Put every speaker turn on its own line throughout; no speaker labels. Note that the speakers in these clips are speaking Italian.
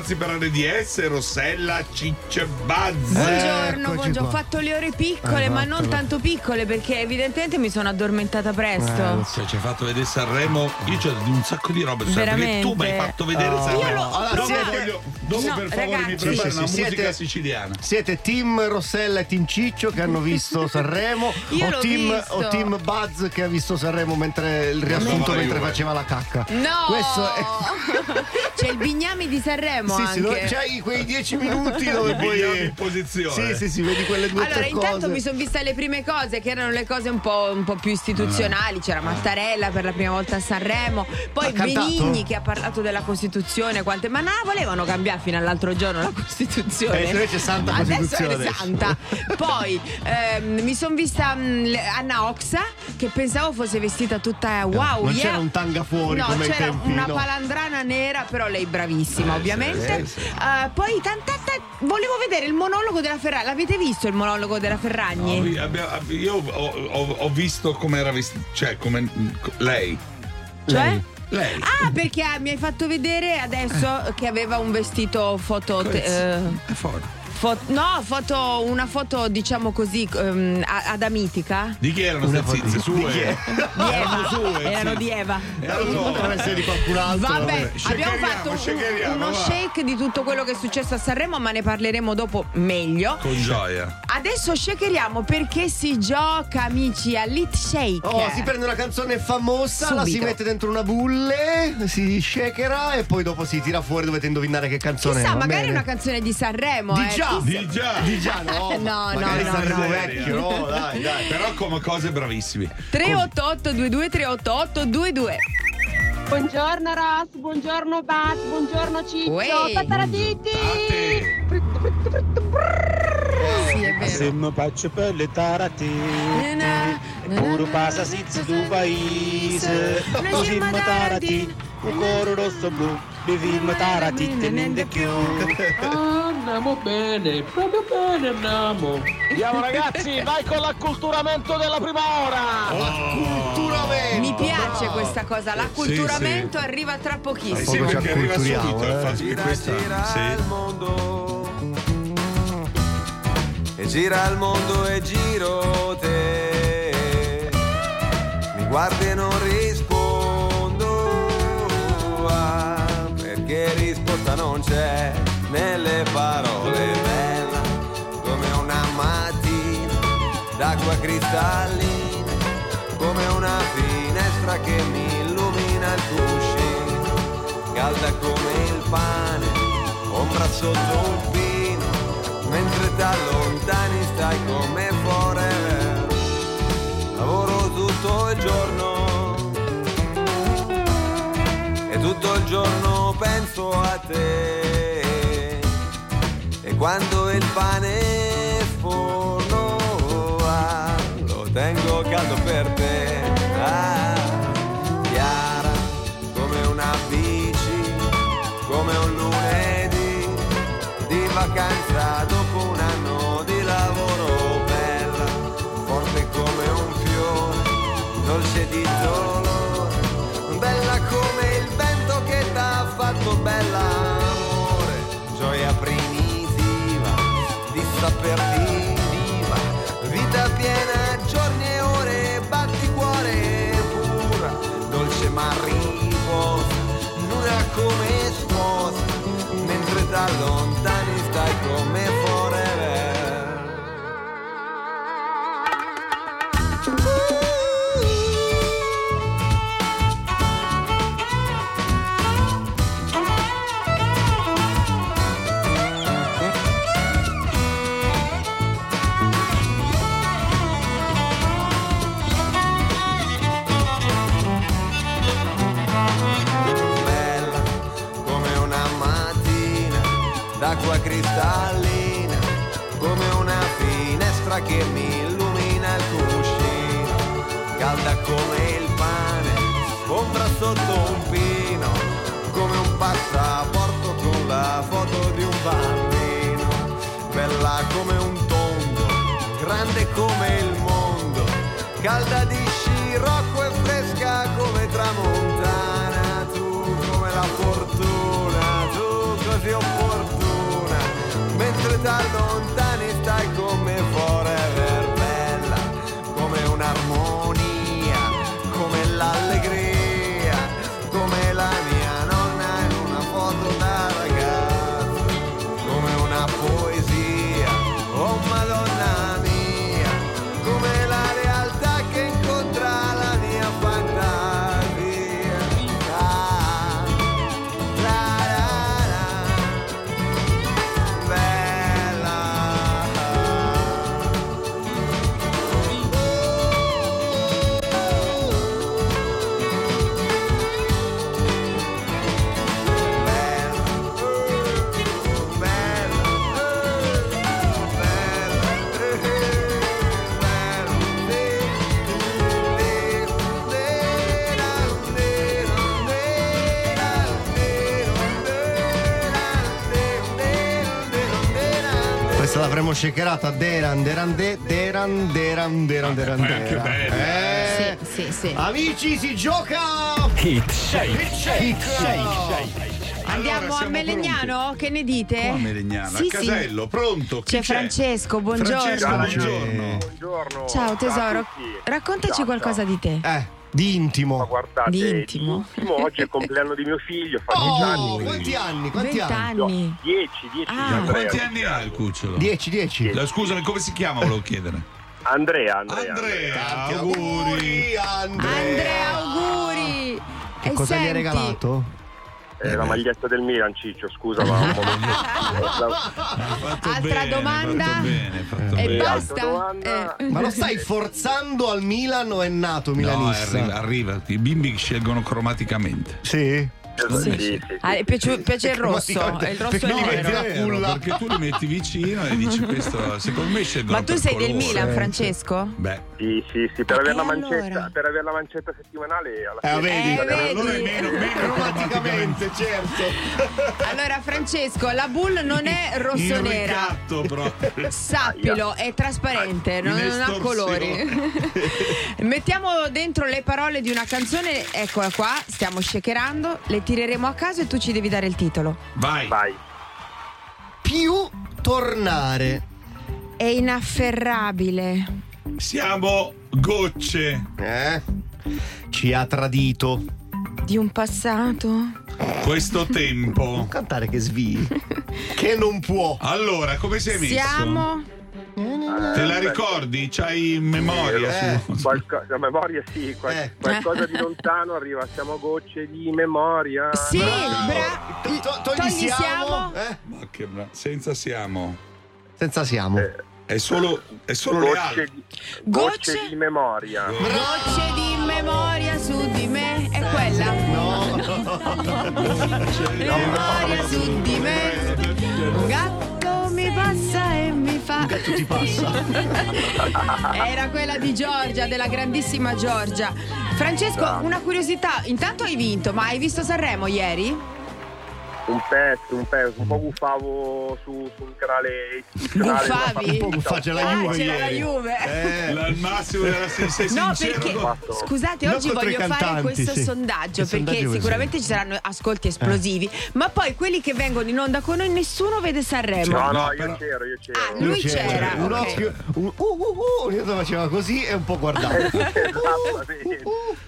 pazzi per RDS, Rossella, Ciccio, Buzz.
Buongiorno,
Eccoci
buongiorno. Ho fatto le ore piccole, ma non tanto piccole perché evidentemente mi sono addormentata presto.
Se ci hai fatto vedere Sanremo, io c'ho un sacco di robe perché tu mi hai
Veramente?
fatto vedere
Oh.
Sanremo.
Io l'ho- ho
dopo
provato-
voglio- dopo
No,
per favore mi
ragazzi.
prepari
Sì,
una
sì,
musica
siete-
siciliana.
Siete team Rossella e team Ciccio che hanno visto Sanremo
Io
o,
l'ho
team,
visto.
o team Buzz che ha visto Sanremo mentre il riassunto mentre faceva la cacca.
No!
Questo è
C'è il Bignami di Sanremo
Sì,
anche.
sì, dove c'hai quei dieci minuti dove poi
in posizione.
Sì, sì, sì, vedi quelle due
Allora,
tre
intanto
cose.
mi sono vista le prime cose, che erano le cose un po', un po' più istituzionali. C'era Mattarella per la prima volta a Sanremo, poi
Ha cantato?
Benigni che ha parlato della Costituzione. Quante... Ma non la volevano cambiare fino all'altro giorno la Costituzione.
Eh, invece è santa
Adesso
Costituzione
è santa. Poi ehm, mi sono vista mh, le- Anna Oxa, che pensavo fosse vestita tutta wow.
non
yeah.
c'era un tanga fuori
No,
come ai
c'era
tempi,
una
no.
palandrana nera, però lei bravissima,
Eh,
ovviamente.
sì, sì.
Eh, poi tanta, ta- volevo vedere il monologo della Ferragni. L'avete visto il monologo della Ferragni?
Abbia- io ho, ho- ho visto come era vestita, cioè come lei.
cioè?
Lei.
Lei.
Ah, perché mi hai fatto vedere adesso che aveva un vestito foto. eh,
È fuori.
Fo- no, foto, una foto, diciamo così, ehm, a- adamitica.
Di chi erano
Una
queste zizi?
foto- di chi
Sue?
Di Eva.
sue,
Erano di Eva.
Eh, lo so.
Potrebbe essere di qualcun altro.
Vabbè, abbiamo fatto un- uno
va.
shake di tutto quello che è successo a Sanremo, ma ne parleremo dopo meglio.
Con gioia.
Adesso shakeriamo perché si gioca, amici, all'Hit Shake.
Oh, si prende una canzone famosa, la si
Subito.
mette dentro una bulle, si shakera e poi dopo si tira fuori, dovete indovinare che canzone è.
Chissà, magari è una canzone di Sanremo.
Di
eh,
già.
Di già.
Di già, no.
No, no, no,
vecchio, no, dai, dai.
Però come cose bravissime.
388 22 388 22
Buongiorno Ross, buongiorno Bas, buongiorno Ciccio,
Uè.
Tataratiti!
Tate.
Sì, è vero.
Se mi faccio per le tarate Pure passa senza tu paese
Noi
Così
siamo
mi tarati Un coro rosso blu Beviamo tarati tenendo più
Andiamo bene, proprio bene andiamo.
Andiamo ragazzi, vai con l'acculturamento della prima ora!
Culturamento,
Mi piace questa cosa, l'acculturamento arriva tra pochissimo.
Sì, perché arriva subito.
eh.
questa, sì.
mondo e gira il mondo e giro te. Mi guardi e non rispondo ah, perché risposta non c'è nelle parole bella come una mattina d'acqua cristallina come una finestra che mi illumina il cuscino calda come il pane, ombra sotto un pino, mentre da lontani stai come forever. Lavoro tutto il giorno e tutto il giorno penso a te. E quando il pane forno va, lo tengo caldo per te. Dolce di dolore, bella come il vento che t'ha fatto bella amore, gioia primitiva di saperti viva, vita piena, giorni e ore, batti cuore pura, dolce ma riposa, nuda come sposa, mentre da lontani stai come forever. che mi illumina il cuscino, calda come il pane, ombra sotto un pino, come un passaporto con la foto di un bambino, bella come un tondo, grande come il mondo, calda di scirocco e fresca come tramontana, tu come la fortuna, tu
così opportuna, mentre tardo shakerata Deran, Deran, de, Deran, Deran, Deran, Deran, Deran.
bella.
Eh.
Sì, sì, sì.
Amici, si gioca!
Hit Shake.
Hit shake.
Andiamo
Allora,
a Melegnano? Che ne dite?
Qua a Melegnano,
Sì,
a Casello, pronto? Chi
C'è Francesco, buongiorno.
Francesco, buongiorno.
Buongiorno.
Ciao tesoro, raccontaci
Ciao,
qualcosa di te.
Eh, di
Ma
intimo.
guardate,
Di intimo.
di intimo, oggi è il compleanno di mio figlio, fa 10
Oh,
anni.
quanti anni? Quanti anni?
Vent'anni.
10, 10
Ah.
Andrea.
Quanti anni ha il cucciolo?
10, 10.
La- Scusami, come si chiama? Volevo chiedere.
Andrea, Andrea.
Andrea,
Tanti
auguri.
Andrea.
Andrea, auguri.
Che
E
cosa gli hai
senti,
regalato?
Eh, la maglietta del Milan, Ciccio, scusa, ma un momento.
Altra
bene,
domanda?
Fatto bene, fatto
E
bene.
basta.
Domanda.
Eh.
Ma lo stai forzando al Milan o è nato
No,
milanista?
arriva, arriva. I bimbi scelgono cromaticamente.
Sì.
Sì, sì, sì,
Ah, piace, piace il rosso, il rosso
Perché
è nero.
culla?
perché tu li metti vicino e dici questo, secondo me scelgono
Ma tu sei del
colore.
Milan, Francesco?
Beh,
Sì, sì, sì, per avere la mancetta,
allora?
per avere la mancetta settimanale alla
Eh,
fine.
vedi?
Eh, vedi?
allora è meno, meno
Cromaticamente, certo.
Allora, Francesco, la bull non è rosso-nera. Sappilo, è trasparente, non, non ha colori. Mettiamo dentro le parole di una canzone, eccola qua, stiamo shakerando, le tireremo a caso e tu ci devi dare il titolo.
Vai.
Vai.
Più tornare.
È inafferrabile.
Siamo gocce.
Eh? Ci ha tradito.
Di un passato.
Questo tempo.
Non cantare che svii. che non può.
Allora, come sei messo?
Siamo.
Te la ricordi? C'hai memoria?
Eh.
su-
Qualco- la memoria sì, qual-
Eh.
qualcosa di lontano arriva, siamo gocce di memoria.
Sì,
Bravo.
bra-
To- to- togli
togli
siamo.
siamo.
Eh?
Ma che bra- Senza siamo.
Senza siamo.
Eh,
È solo, è solo le
Gocce
altre.
di,
Gocce?
gocce di memoria.
Gocce di memoria su di me. È quella.
No.
Memoria su di me. Un gatto mi passa e mi fa.
gatto ti passa.
Era quella di Giorgia, della grandissima Giorgia. Francesco, una curiosità. Intanto hai vinto, ma hai visto Sanremo ieri?
Un pezzo, un pezzo, un po' buffavo su, su un canale ma
Un po' bufface la
Ah,
Juve
c'era la. Juve.
Eh.
La- il massimo della sei
No, perché
fatto-
scusate,
Non
oggi voglio fare
cantanti,
questo
sì.
sondaggio
Il
perché sicuramente ci saranno ascolti esplosivi, ma poi quelli che vengono in onda con noi nessuno vede Sanremo.
No, no, io c'ero, io c'ero.
Ah, lui c'era.
Un
ok.
occhio. Un, uh, uh, uh, io faceva così e un po' guardava.
Esattamente.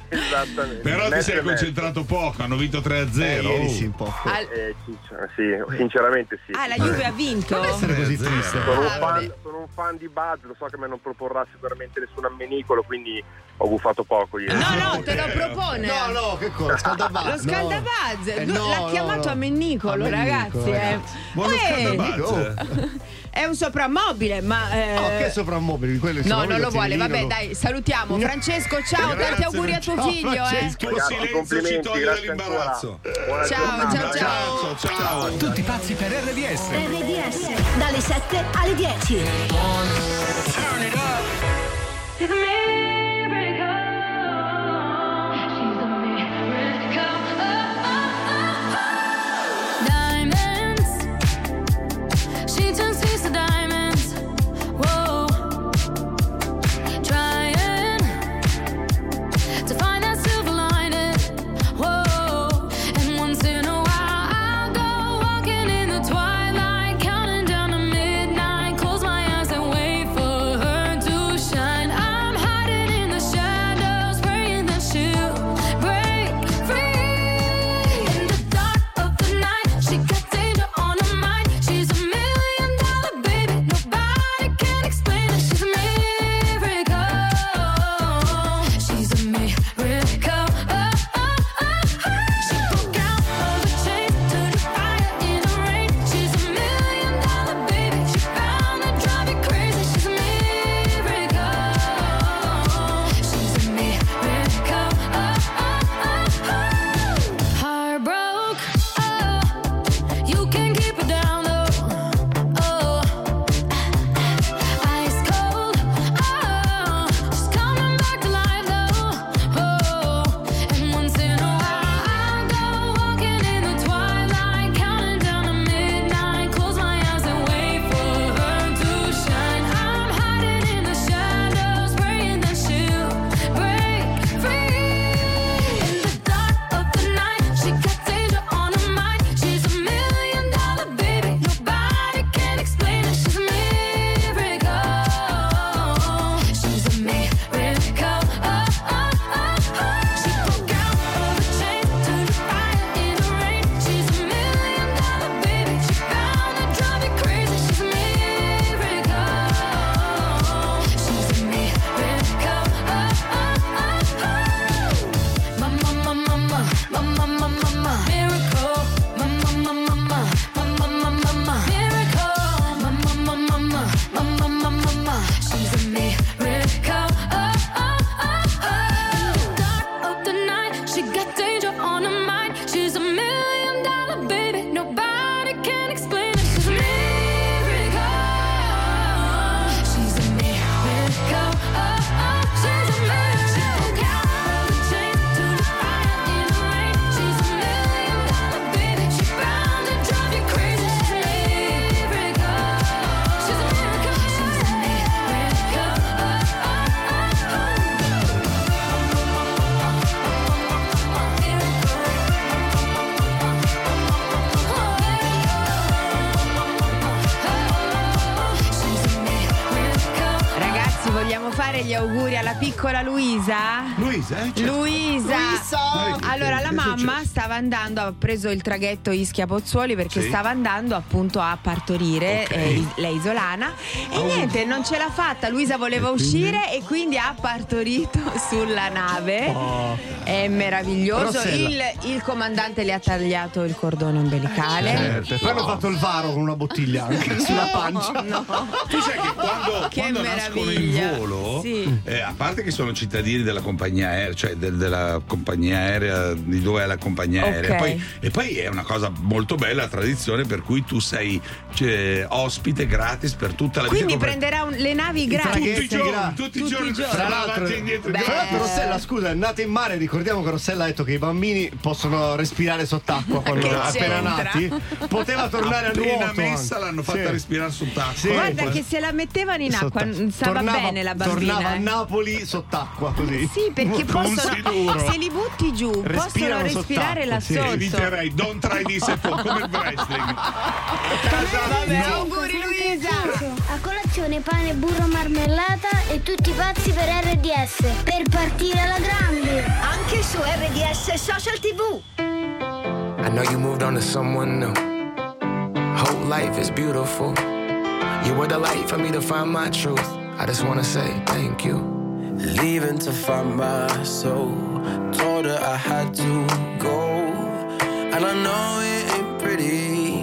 Esattamente.
Però ti sei concentrato poco, hanno vinto 3-0.
Eh, ieri sì, un po'.
Al-
Eh, sì, sinceramente sì.
Ah, la Juve ha vinto?
essere così triste.
Sono un,
Ah,
fan, sono un fan di Buzz, lo so che me non proporrà sicuramente nessun ammenicolo, quindi ho guffato poco ieri.
No, no,
Eh,
te lo propone.
No, no, che cosa? Scaldabazz.
Lo
no.
scaldabazz,
Eh, no,
l'ha
no,
chiamato
no.
ammennicolo,
Ammennicolo,
ragazzi. eh.
ragazzi.
Buono scaldabazz.
Oh.
È un soprammobile, ma. eh,
Oh, che soprammobili? Quello
No, non lo vuole. Vabbè, dai, salutiamo. Francesco, ciao,
Grazie,
tanti auguri a tuo
ciao,
figlio, eh.
Francesco.
Ragazzi,
silenzio ci
complimenti,
toglie dall'imbarazzo.
Ciao, ciao, ciao.
Ragazzo, ciao.
Tutti pazzi per RDS.
RDS dalle 7 alle 10.
Diamonds,
Allora la
Che
mamma
succede?
stava andando, ha preso il traghetto Ischia Pozzuoli perché
Sì.
stava andando appunto a partorire,
Ok.
eh, lei isolana e niente, non ce l'ha fatta. Luisa voleva uscire e quindi ha partorito sulla nave. È meraviglioso. Il, il comandante le ha tagliato il cordone ombelicale.
Certo, e poi hanno fatto il varo con una bottiglia anche sulla pancia.
No.
Tu sai che quando,
Che
quando nascono in
meraviglia.
volo,
Sì.
eh, a parte che sono cittadini della compagnia aerea, cioè del- della compagnia aerea, di dove è la compagnia
Ok.
aerea, poi- e poi è una cosa molto bella, la tradizione per cui tu sei cioè, ospite gratis per tutta la
Quindi
vita.
prenderà un- le navi gratis.
tutti i
traghetti
giorni,
gra-
tutti i
tutti
giorni,
i giorni.
Tra l'altro,
avanti indietro.
Beh.
tra l'altro Rossella, scusa, è nata in mare, ricordiamo che Rossella ha detto che i bambini possono respirare sott'acqua quando
Che
appena nati. Poteva tornare a nuoto.
messa
anche.
l'hanno fatta
Sì.
respirare sott'acqua.
Sì.
Guarda che se la mettevano in acqua
Sotta-
stava
tornava-
bene la bambina.
Tornava a
eh.
Napoli sott'acqua così.
Sì, perché possono, se li butti giù, possono
Respirano
respirare là
sì.
sotto.
Eviterei, don't try this at home, come il wrestling.
Vabbè, auguri Luisa!
A colazione pane, burro, marmellata e tutti pazzi per RDS. Per partire alla grande.
Anche su RDS Social TV.
I know you moved on to someone new. Whole life is beautiful. You were the light for me to find my truth. I just wanna say thank you.
Leaving to find my soul. Told her I had to go. And I know it ain't pretty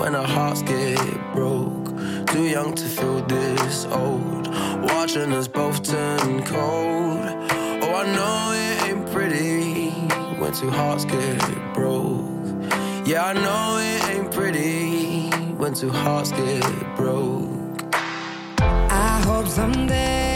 when our hearts get broke. Too young to feel this old. Watching us both turn cold. Oh, I know it ain't pretty when two hearts get broke. Yeah, I know it ain't pretty when two hearts get broke.
I hope someday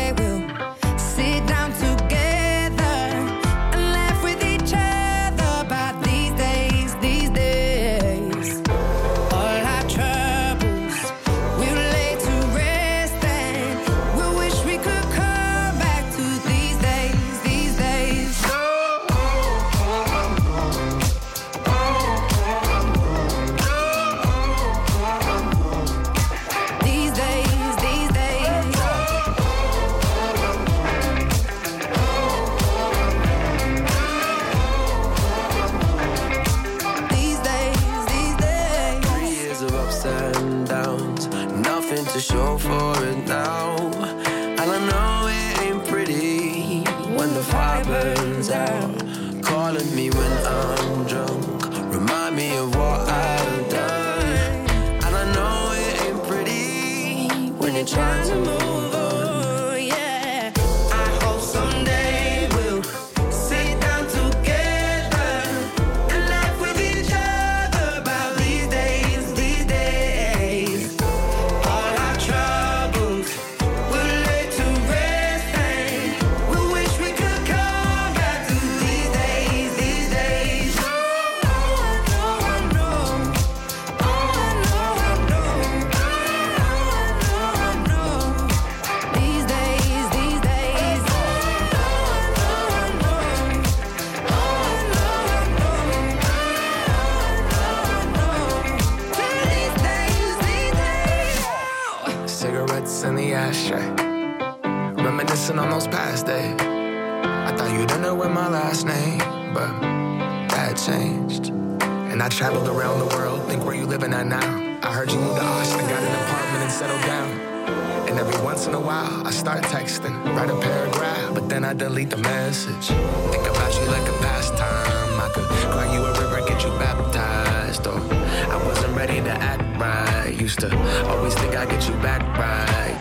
traveled around the world. Think where you living at now. I heard you moved to Austin, got an apartment and settled down. And every once in a while, I start texting, write a paragraph, but then I delete the message. Think about you like a pastime. I could cry you a river, get you baptized. Or I wasn't ready to act right. Used to always think I'd get you back right.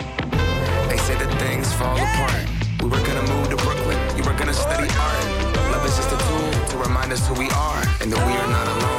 They say that things fall apart. We were gonna move to Brooklyn, you were gonna study art. Love is just a tool to remind us who we are and that we are not alone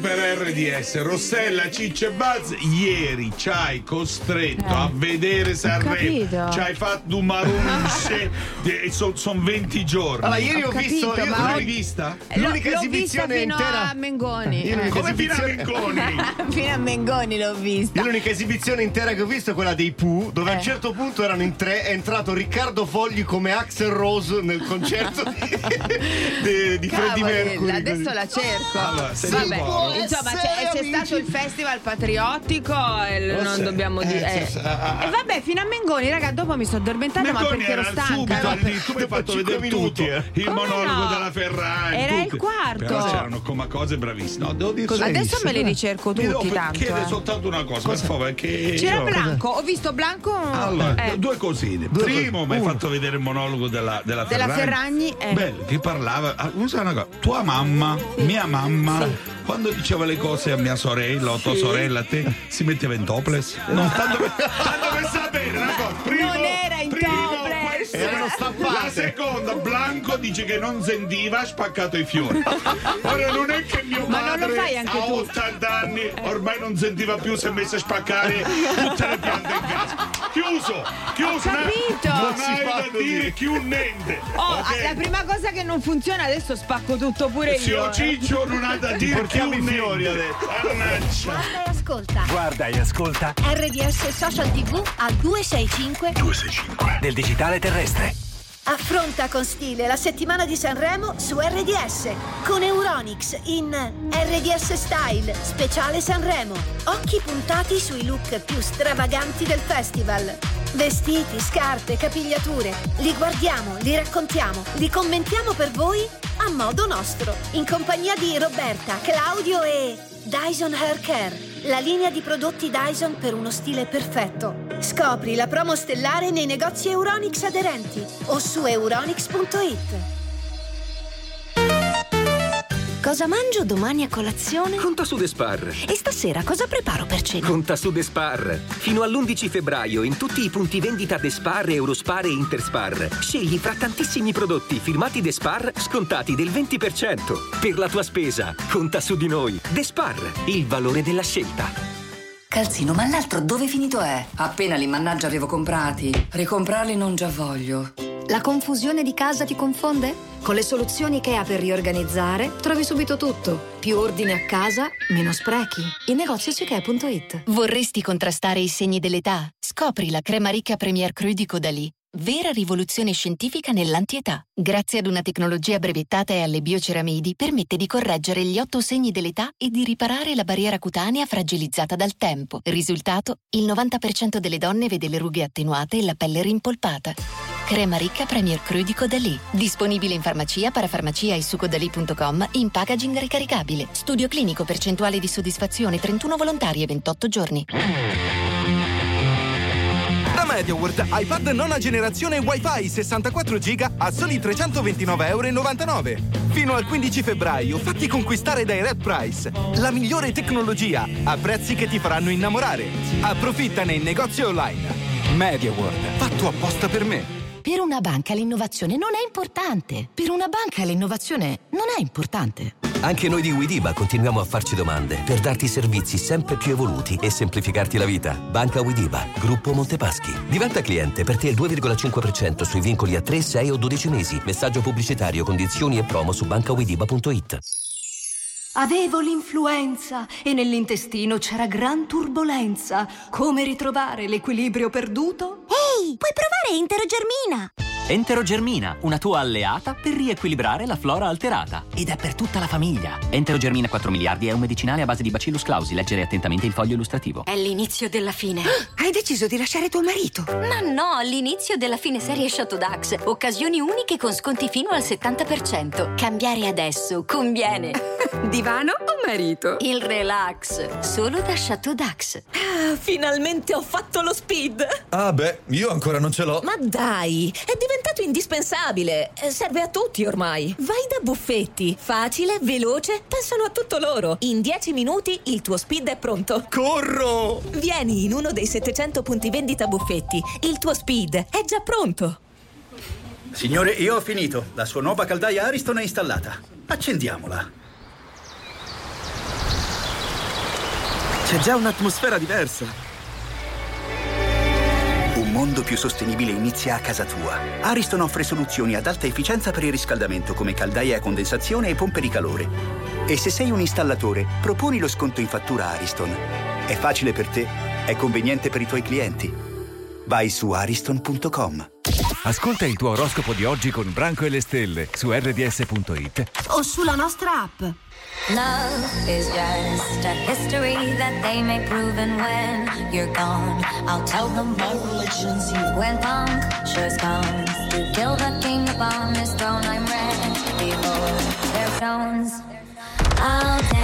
per RDS. Rossella, Ciccio e Buzz, ieri ci hai costretto
Eh.
a vedere Sanremo. Ci hai fatto un marunce. Sono 20 giorni.
Allora, ieri ho, visto.
capito,
Io
ma
l'ho
oggi-
vista. L'unica
l'ho
esibizione
vista fino
intera.
a Mengoni.
Io
Eh.
Come fino a
esibizione-
Mengoni?
fino a Mengoni l'ho vista.
Io l'unica esibizione intera che ho visto è quella dei Pooh, dove a
Eh.
un certo punto erano in tre, è entrato Riccardo Fogli come Axel Rose nel concerto di, di, di Freddie Mercury.
adesso
così.
la cerco.
Allora,
Vabbè. Insomma, c'è, c'è stato il festival patriottico e
Lo
non
sai.
dobbiamo
Eh,
dire.
sì,
eh.
sì, ah.
E vabbè, fino a Mengoni, raga, dopo mi sto addormentando, ma
Mengoni
perché ero
era
stanca.
subito
no?
all'inizio, tu mi hai fatto vedere
minuti,
tutto.
eh.
Il
Come
monologo
no?
della Ferrari.
Era il
tutte.
quarto.
Però c'erano come cose bravissime. No, devo dire
Cosa- adesso me li ricerco
Mi
tutti
devo
tanto,
chiedere
eh.
soltanto una cosa, per favore, che
C'era
io-
Blanco, ho visto Blanco.
Allora,
eh,
due cosine. Primo, mi hai fatto vedere il monologo della, della
della
Ferragni.
Ferragni. eh.
Bello, che parlava. ah, una cosa, tua mamma, mia mamma, quando diceva le cose a mia sorella o tua sorella, a te si metteva in topless? No, tanto tanto La seconda, Blanco dice che non sentiva, ha spaccato i fiori. Ora non è che mio
Ma non lo
padre
fai anche
a
tu?
80 anni ormai non sentiva più, si è messo a spaccare tutte le piante in casa. Chiuso, chiuso.
Ho capito.
Non
si
hai
fa
da
così.
dire chiù niente.
Oh,
ok?
la prima cosa che non funziona adesso spacco tutto pure io.
Zio
eh.
Ciccio non ha da dire
Portiamo
più
i fiori,
niente.
ha
Mannaggia.
Guarda e ascolta.
Guarda e ascolta
RDS Social TV al 265
del digitale terrestre.
Affronta con stile la settimana di Sanremo su RDS con Euronix in RDS Style speciale Sanremo. Occhi puntati sui look più stravaganti del festival. Vestiti, scarpe, capigliature. Li guardiamo, li raccontiamo, li commentiamo per voi a modo nostro. In compagnia di Roberta, Claudio e Dyson Hair Care. La linea di prodotti Dyson per uno stile perfetto. Scopri la promo stellare nei negozi Euronix aderenti o su euronix.it.
Cosa mangio domani a colazione?
Conta su Despar.
E stasera cosa preparo per cena?
Conta su Despar. Fino all'11 febbraio in tutti i punti vendita Despar, Eurospar e Interspar. Scegli fra tantissimi prodotti firmati Despar scontati del 20%. Per la tua spesa, conta su di noi. Despar, il valore della scelta.
Calzino, ma l'altro dove finito è? Appena li mannaggia avevo comprati. Ricomprarli non già voglio.
La confusione di casa ti confonde? Con le soluzioni IKEA per riorganizzare trovi subito tutto. Più ordine a casa, meno sprechi. Il negozio su ikea.it.
Vorresti contrastare i segni dell'età? Scopri la crema ricca Premier Cru di Caudalie. Vera rivoluzione scientifica nell'antietà. Grazie ad una tecnologia brevettata e alle bioceramidi, permette di correggere gli otto segni dell'età e di riparare la barriera cutanea fragilizzata dal tempo. Risultato? Il 90% delle donne vede le rughe attenuate e la pelle rimpolpata. Crema ricca Premier Cru di Caudalie. Disponibile in farmacia, parafarmacia e su caudalie.com in packaging ricaricabile. Studio clinico percentuale di soddisfazione 31 volontari e 28 giorni.
MediaWorld, iPad nona generazione Wi-Fi 64 GB a soli 329,99 euro. Fino al 15 febbraio fatti conquistare dai Red Price. La migliore tecnologia a prezzi che ti faranno innamorare. Approfittane in negozi online. MediaWorld, fatto apposta per me.
Per una banca l'innovazione non è importante. Per una banca l'innovazione non è importante.
Anche noi di Widiba continuiamo a farci domande per darti servizi sempre più evoluti e semplificarti la vita. Banca Widiba, gruppo Montepaschi. Diventa cliente per te il 2,5% sui vincoli a 3, 6 o 12 mesi. Messaggio pubblicitario, condizioni e promo su bancawidiba.it.
Avevo l'influenza e nell'intestino c'era gran turbolenza. Come ritrovare l'equilibrio perduto?
Ehi, puoi provare Enterogermina!
Enterogermina, una tua alleata per riequilibrare la flora alterata. Ed è per tutta la famiglia. Enterogermina 4 miliardi è un medicinale a base di Bacillus clausi. Leggere attentamente il foglio illustrativo.
È l'inizio della fine.
Hai deciso di lasciare tuo marito?
Ma no, l'inizio della fine serie Chateau Dax. Occasioni uniche con sconti fino al 70%. Cambiare adesso conviene.
Divano o marito?
Il relax. Solo da Chateau Dax.
Ah, finalmente ho fatto lo speed!
Ah beh, io ancora non ce l'ho.
Ma dai, è diventato indispensabile. Eh, Serve a tutti ormai. Vai da Buffetti. Facile, veloce, pensano a tutto loro. In 10 minuti il tuo speed è pronto.
Corro!
Vieni in uno dei 700 punti vendita Buffetti. Il tuo speed è già pronto.
Signore, io ho finito. La sua nuova caldaia Ariston è installata. Accendiamola.
C'è già un'atmosfera diversa.
Mondo più sostenibile inizia a casa tua. Ariston offre soluzioni ad alta efficienza per il riscaldamento come caldaie a condensazione e pompe di calore. E se sei un installatore, proponi lo sconto in fattura Ariston. È facile per te, è conveniente per i tuoi clienti. Vai su ariston.com.
Ascolta il tuo oroscopo di oggi con Branco e le stelle su rds.it
O sulla nostra app.
Love is just a history that they may prove, and when you're gone, I'll tell them my religion's you. When punctures comes to kill the king upon his throne, I'm ready for their stones. I'll dance,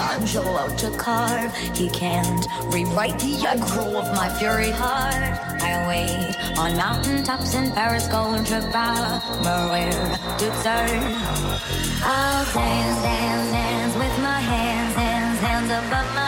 Michelangelo to carve. He can't rewrite the aggro of my fury heart. I wait on mountaintops in Paris, going to Maria to turn. I'll dance, dance, dance with my hands, hands, hands above my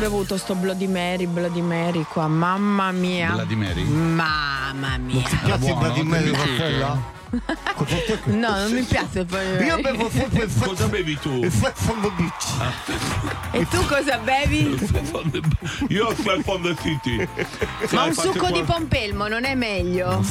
bevuto sto Bloody Mary, Bloody Mary qua, mamma mia.
Bloody Mary?
Mamma mia.
Ti piace il Bloody Mary, Raffaella?
No, non mi piace poi.
Io bevo sempre il
Cosa bevi tu?
il Fat from the Beach.
E tu cosa bevi?
Io ho il Fondo City.
Ma un succo di pompelmo non è meglio?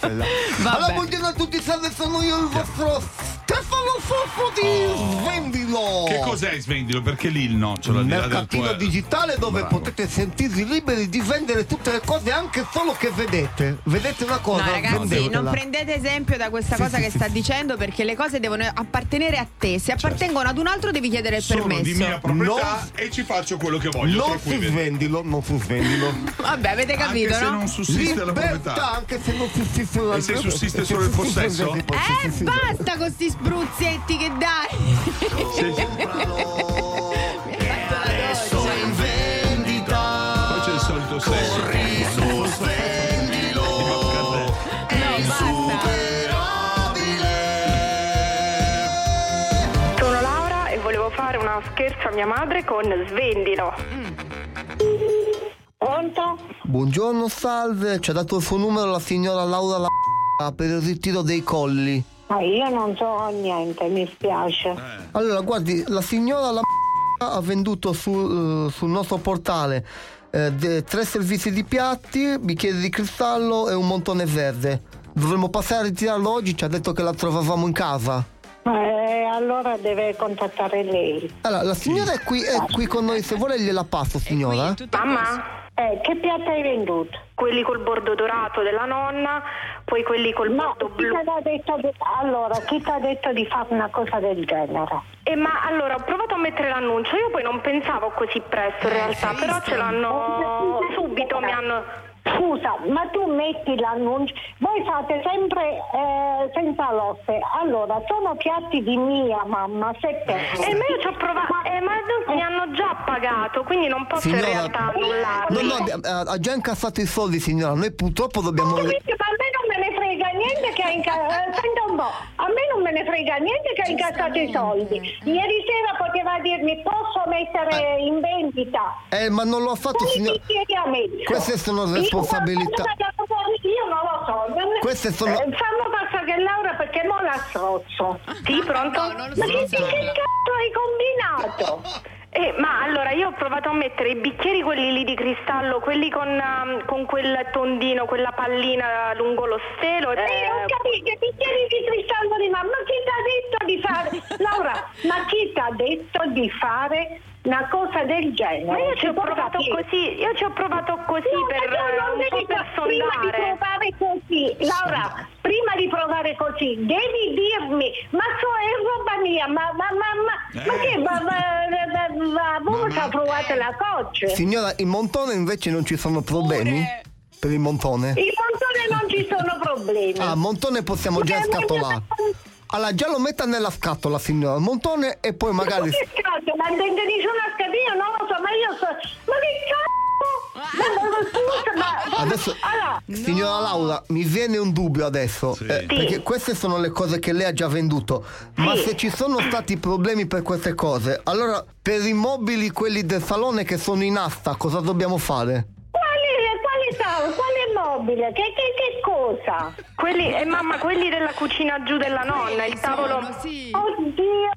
Allora, buongiorno a tutti, salve, sono io il vostro Stefano Foffo di Svendilo.
Oh. Che cos'è Svendilo? Perché lì il nocciolo
Il mercatino digitale dove
Bravo.
potete sentirvi liberi di vendere tutte le cose anche solo che vedete. Vedete una cosa?
No ragazzi,
vendetela.
non prendete esempio da questa
Sì,
cosa
sì,
che
sì,
sta
sì.
dicendo perché le cose devono appartenere a te. Se appartengono ad un altro devi chiedere il
Sono
permesso.
di mia proprietà e ci faccio quello che voglio.
Non su svendilo, non su svendilo.
Vabbè, avete capito,
Anche se
no?
non sussiste la
Libertà,
proprietà.
anche se non sussiste la
E se sussiste solo il possesso?
Eh, basta con sti spruzzetti che dai!
Adesso in vendita.
Poi c'è il solito.
Corri. È insuperabile.
Sono Laura e volevo fare una scherzo a mia madre con Svendilo. Pronto?
Buongiorno, salve. Ci ha dato il suo numero la signora Laura La per il ritiro dei colli.
Ma io non so niente, mi spiace.
Allora, guardi, la signora La ha venduto sul, eh, sul nostro portale eh, de- tre servizi di piatti, bicchieri di cristallo e un montone verde. Dovremmo passare a ritirarlo oggi, ci ha detto che la trovavamo in casa.
Eh, allora deve contattare lei.
Allora, la signora è qui, è qui con noi, se vuole gliela passo, signora.
Mamma? Eh, che piatti hai venduto? Quelli col bordo dorato della nonna, poi quelli col bordo blu. Detto di- allora, chi ti ha detto di fare una cosa del genere? Eh, ma allora ho provato a mettere l'annuncio, io poi non pensavo così presto in realtà, però ce l'hanno subito, mi hanno.
Scusa, ma tu metti l'annuncio, voi fate sempre eh, senza l'osse. Allora, sono piatti di mia mamma, se te.
E ma io ci ho provato, e Eh, ma mi hanno già pagato, quindi non posso in realtà annullarli.
No, no, ha- ha già incassato i soldi, signora. Noi purtroppo dobbiamo.
Ma a me non ne frega niente che ha incassato. Senta un po', a me non me ne frega niente che ha incassato i soldi. Ieri sera poteva dirmi posso mettere in vendita.
Eh, ma non lo ha fatto, signora. Queste sono responsabilità.
Io non lo so.
Queste sono-
Eh, fammi passare che Laura perché mo la strozzo.
Sì, pronto?
Ma che, che cazzo hai combinato?
Eh, ma allora io ho provato a mettere i bicchieri quelli lì di cristallo, quelli con, um, con quel tondino, quella pallina lungo lo stelo.
Eh, ho capito, i bicchieri di cristallo di mamma, ma chi ti ha detto di fare? Laura, ma chi ti ha detto di fare una cosa del genere?
Ma io ci ho provato
capire?
così, io ci ho provato così
No,
per
ma
eh,
non
un per
prima di provare così, Laura, prima di provare così, devi dirmi, ma so è roba mia, ma ma ma ma, ma che ma, ma, ma, ma, voi ci provate la coccia?
Signora, in montone invece non ci sono problemi? Per il montone?
In montone non ci sono problemi.
Ah, montone possiamo già
Ma- ma-
scatolare. Allora, già lo metta nella scatola, signora. Montone e poi magari.
Ma che cazzo, ma intenderisce una scatina? Non lo so, ma io so. Ma che cazzo? Ma, ma.
Adesso,
Allora,
signora Laura, mi viene un dubbio adesso. eh, perché queste sono le cose che lei ha già venduto. Ma se ci sono stati problemi per queste cose, allora per i mobili, quelli del salone che sono in asta, cosa dobbiamo fare?
quali, quali sono? Mobile? Che, che, che cosa?
Quelli, eh, mamma, quelli della cucina giù della nonna, il tavolo.
Oddio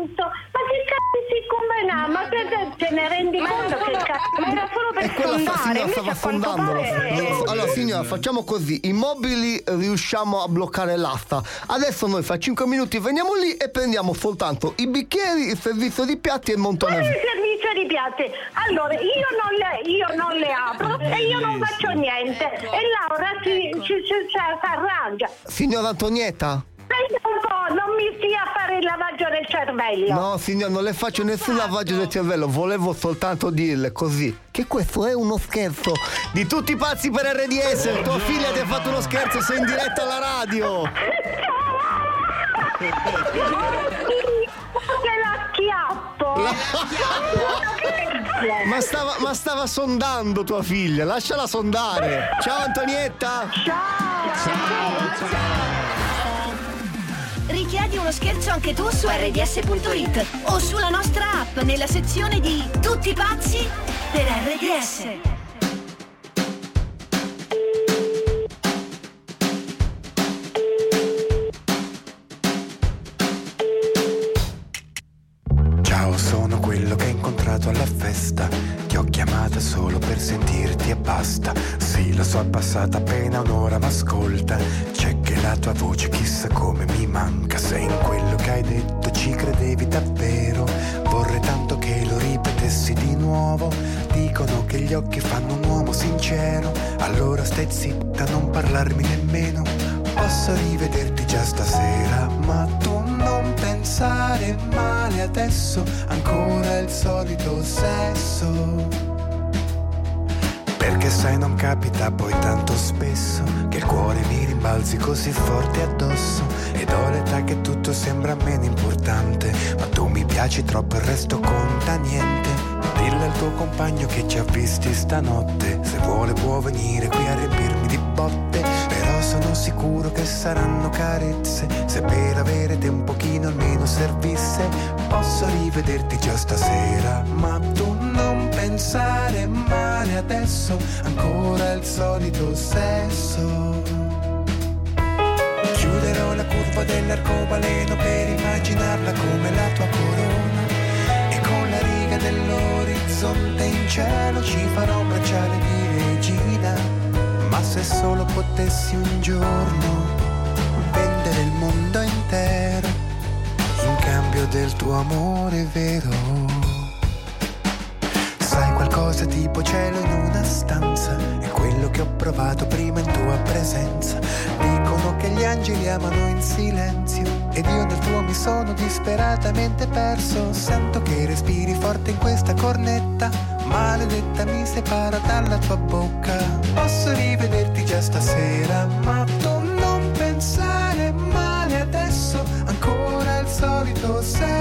santo, ma che cazzo si combina? Ma te, te, te ne rendi conto che cazzo?
Ma era solo per
E
sondare,
signora
invece
stava
a quanto pare...
Allora signora facciamo così, i mobili riusciamo a bloccare l'asta. Adesso noi fra 5 minuti veniamo lì e prendiamo soltanto i bicchieri, il servizio di piatti e il montone.
servizio di piatti? Allora, io non le, io non le apro e io non faccio niente. E Laura si, si, si, si arrangia.
Signora Antonietta?
Un po', non mi stia a fare il lavaggio del cervello.
No signora, non le faccio nessun lavaggio del cervello, volevo soltanto dirle così. Che questo è uno scherzo di tutti i pazzi per RDS. Tua figlia ti ha fatto uno scherzo, sei in diretta alla radio.
Che la
Ma stava, ma stava sondando tua figlia, lasciala sondare. Ciao Antonietta.
Richiedi uno scherzo anche tu su rds.it o sulla nostra app nella sezione di Tutti pazzi per RDS.
Passata appena un'ora, ma ascolta. C'è che la tua voce chissà come mi manca. Se in quello che hai detto ci credevi davvero. Vorrei tanto che lo ripetessi di nuovo. Dicono che gli occhi fanno un uomo sincero. Allora stai zitta, non parlarmi nemmeno. Posso rivederti già stasera, ma tu non pensare male adesso, ancora il solito sesso. Perché sai non capita poi tanto spesso che il cuore mi rimbalzi così forte addosso. Ed ho l'età che tutto sembra meno importante, ma tu mi piaci troppo il resto conta niente. Dillo al tuo compagno che ci ha visti stanotte, se vuole può venire qui a riempirmi di botte, però sono sicuro che saranno carezze, se per avere te un pochino almeno servisse, posso rivederti già stasera, ma tu non pensare male adesso, ancora il solito sesso. Chiuderò la curva dell'arcobaleno per immaginarla come la tua corona e con la riga dell'orizzonte in cielo ci farò bracciare di regina. Ma se solo potessi un giorno vendere il mondo intero in cambio del tuo amore vero. Qualcosa tipo cielo in una stanza. È quello che ho provato prima in tua presenza. Dicono che gli angeli amano in silenzio. Ed io nel tuo mi sono disperatamente perso. Sento che respiri forte in questa cornetta. Maledetta mi separa dalla tua bocca. Posso rivederti già stasera Ma tu non pensare male adesso. Ancora il solito sesso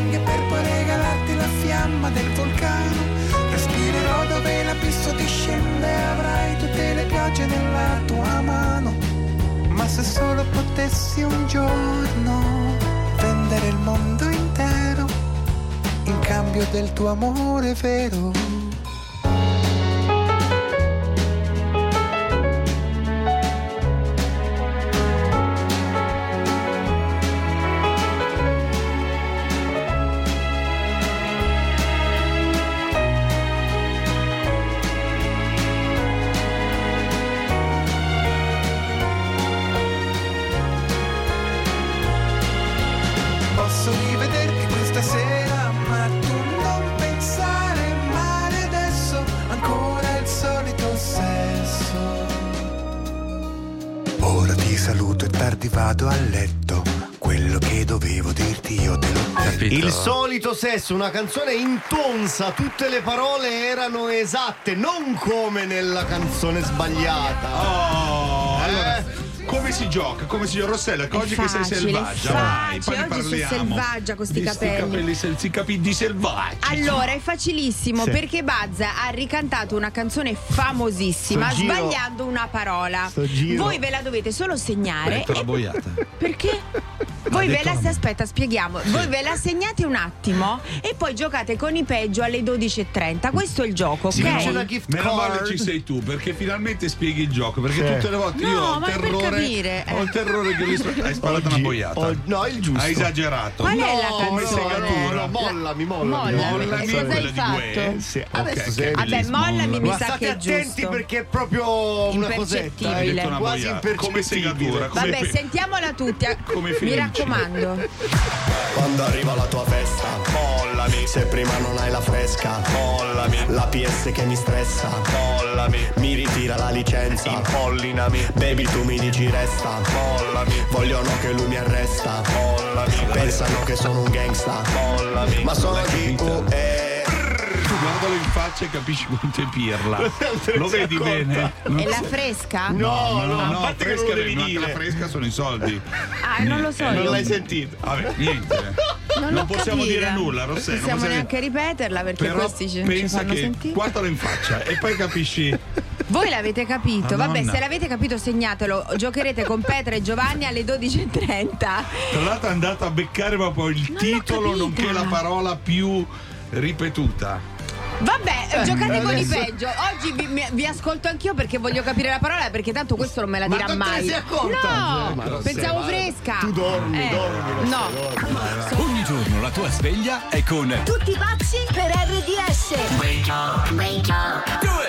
stanghe per poi regalarti la fiamma del vulcano. Respirerò dove l'abisso discende avrai tutte le piogge nella tua mano. Ma se solo potessi un giorno vendere il mondo intero in cambio del tuo amore vero. Saluto e tardi vado a letto. Quello che dovevo dirti io te l'ho detto.
Il solito sesso, una canzone intonsa, tutte le parole erano esatte, non come nella canzone sbagliata.
Oh, come si gioca? Come si gioca? Rossella, che oggi che sei selvaggia, vai, poi
Oggi sono selvaggia con sti
Di
capelli.
si capi di selvaggi.
Allora, è facilissimo
Sì.
perché Buzz ha ricantato una canzone famosissima
Sto giro-
sbagliando una parola.
giro-
Voi ve la dovete solo
Ho
segnare.
la
e-
boiata.
Perché? Voi ve la aspetta, spieghiamo. Voi ve la segnate un attimo e poi giocate con i peggio alle 12.30. Questo è il gioco,
Sì,
ok?
no, meno male ci sei tu perché finalmente spieghi il gioco perché
Sì.
tutte le volte io
No,
ho il terrore ho il terrore che risp- hai sparato una boiata
oh, no, il giusto.
hai esagerato
Qual è la
No, come
canzone?
segatura
No, mollami, mollami.
Mollami.
Mollami,
cosa hai fatto?
Sì, adesso
Vabbè, mollami mi
Ma
sa
state
che è
attenti
giusto.
perché è proprio una cosetta.
Impercettibile.
una
quasi
boiata. come segatura
Vabbè, sentiamola tutti.
Come
Mi
Felice.
Raccomando.
Quando arriva la tua festa, mollami. Se prima non hai la fresca, mollami. La PS che mi stressa, mollami. Mi ritira la licenza, impollinami. Baby, tu mi dici resta, mollami. Vogliono che lui mi arresta, mollami. Pensano che sono un gangsta, mollami. Ma sono di UE.
Guardalo in faccia e capisci quanto è pirla lo vedi bene
È la fresca?
no no no,
che non
fresca
lo devi dire.
la fresca sono i soldi
Ah, non lo so.
Non
io.
l'hai sentito.
vabbè niente
Non,
non possiamo
capito.
dire nulla
Non
Rossella non
possiamo neanche ripeterla perché
però
questi ci, ci
pensa
fanno
che
sentire.
guardalo in faccia e poi capisci
Voi l'avete capito?
Madonna.
Vabbè, se l'avete capito segnatelo. Giocherete con Petra e Giovanni alle 12.30.
Tra l'altro è andato a beccare proprio il titolo
capita.
nonché la parola più ripetuta.
Vabbè,
Eh,
giocate con i peggio. Oggi vi, mi- vi ascolto anch'io perche voglio capire la parola perché tanto questo non me la
Ma
dirà
ne
mai.
accorta?
No,
Ma
pensavo
sei-
fresca.
Tu dormi,
Eh,
dormi,
No.
Ogni giorno la tua sveglia è con
Tutti pazzi per RDS.
Wake up, wake up.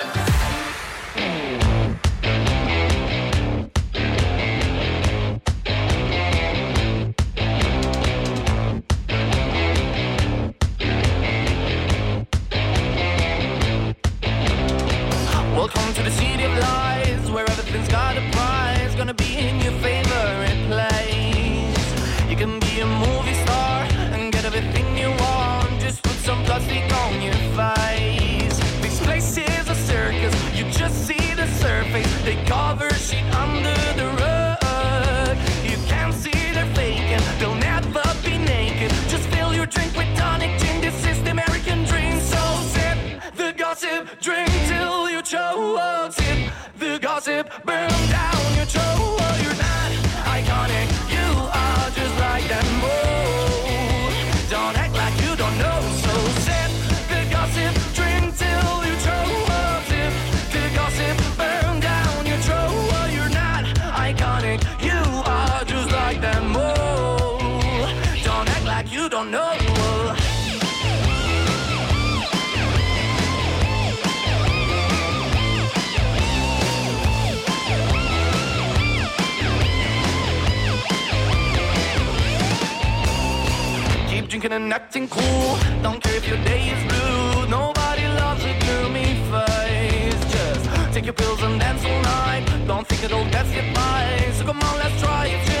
Don't think it'll get you by. So come on, let's try it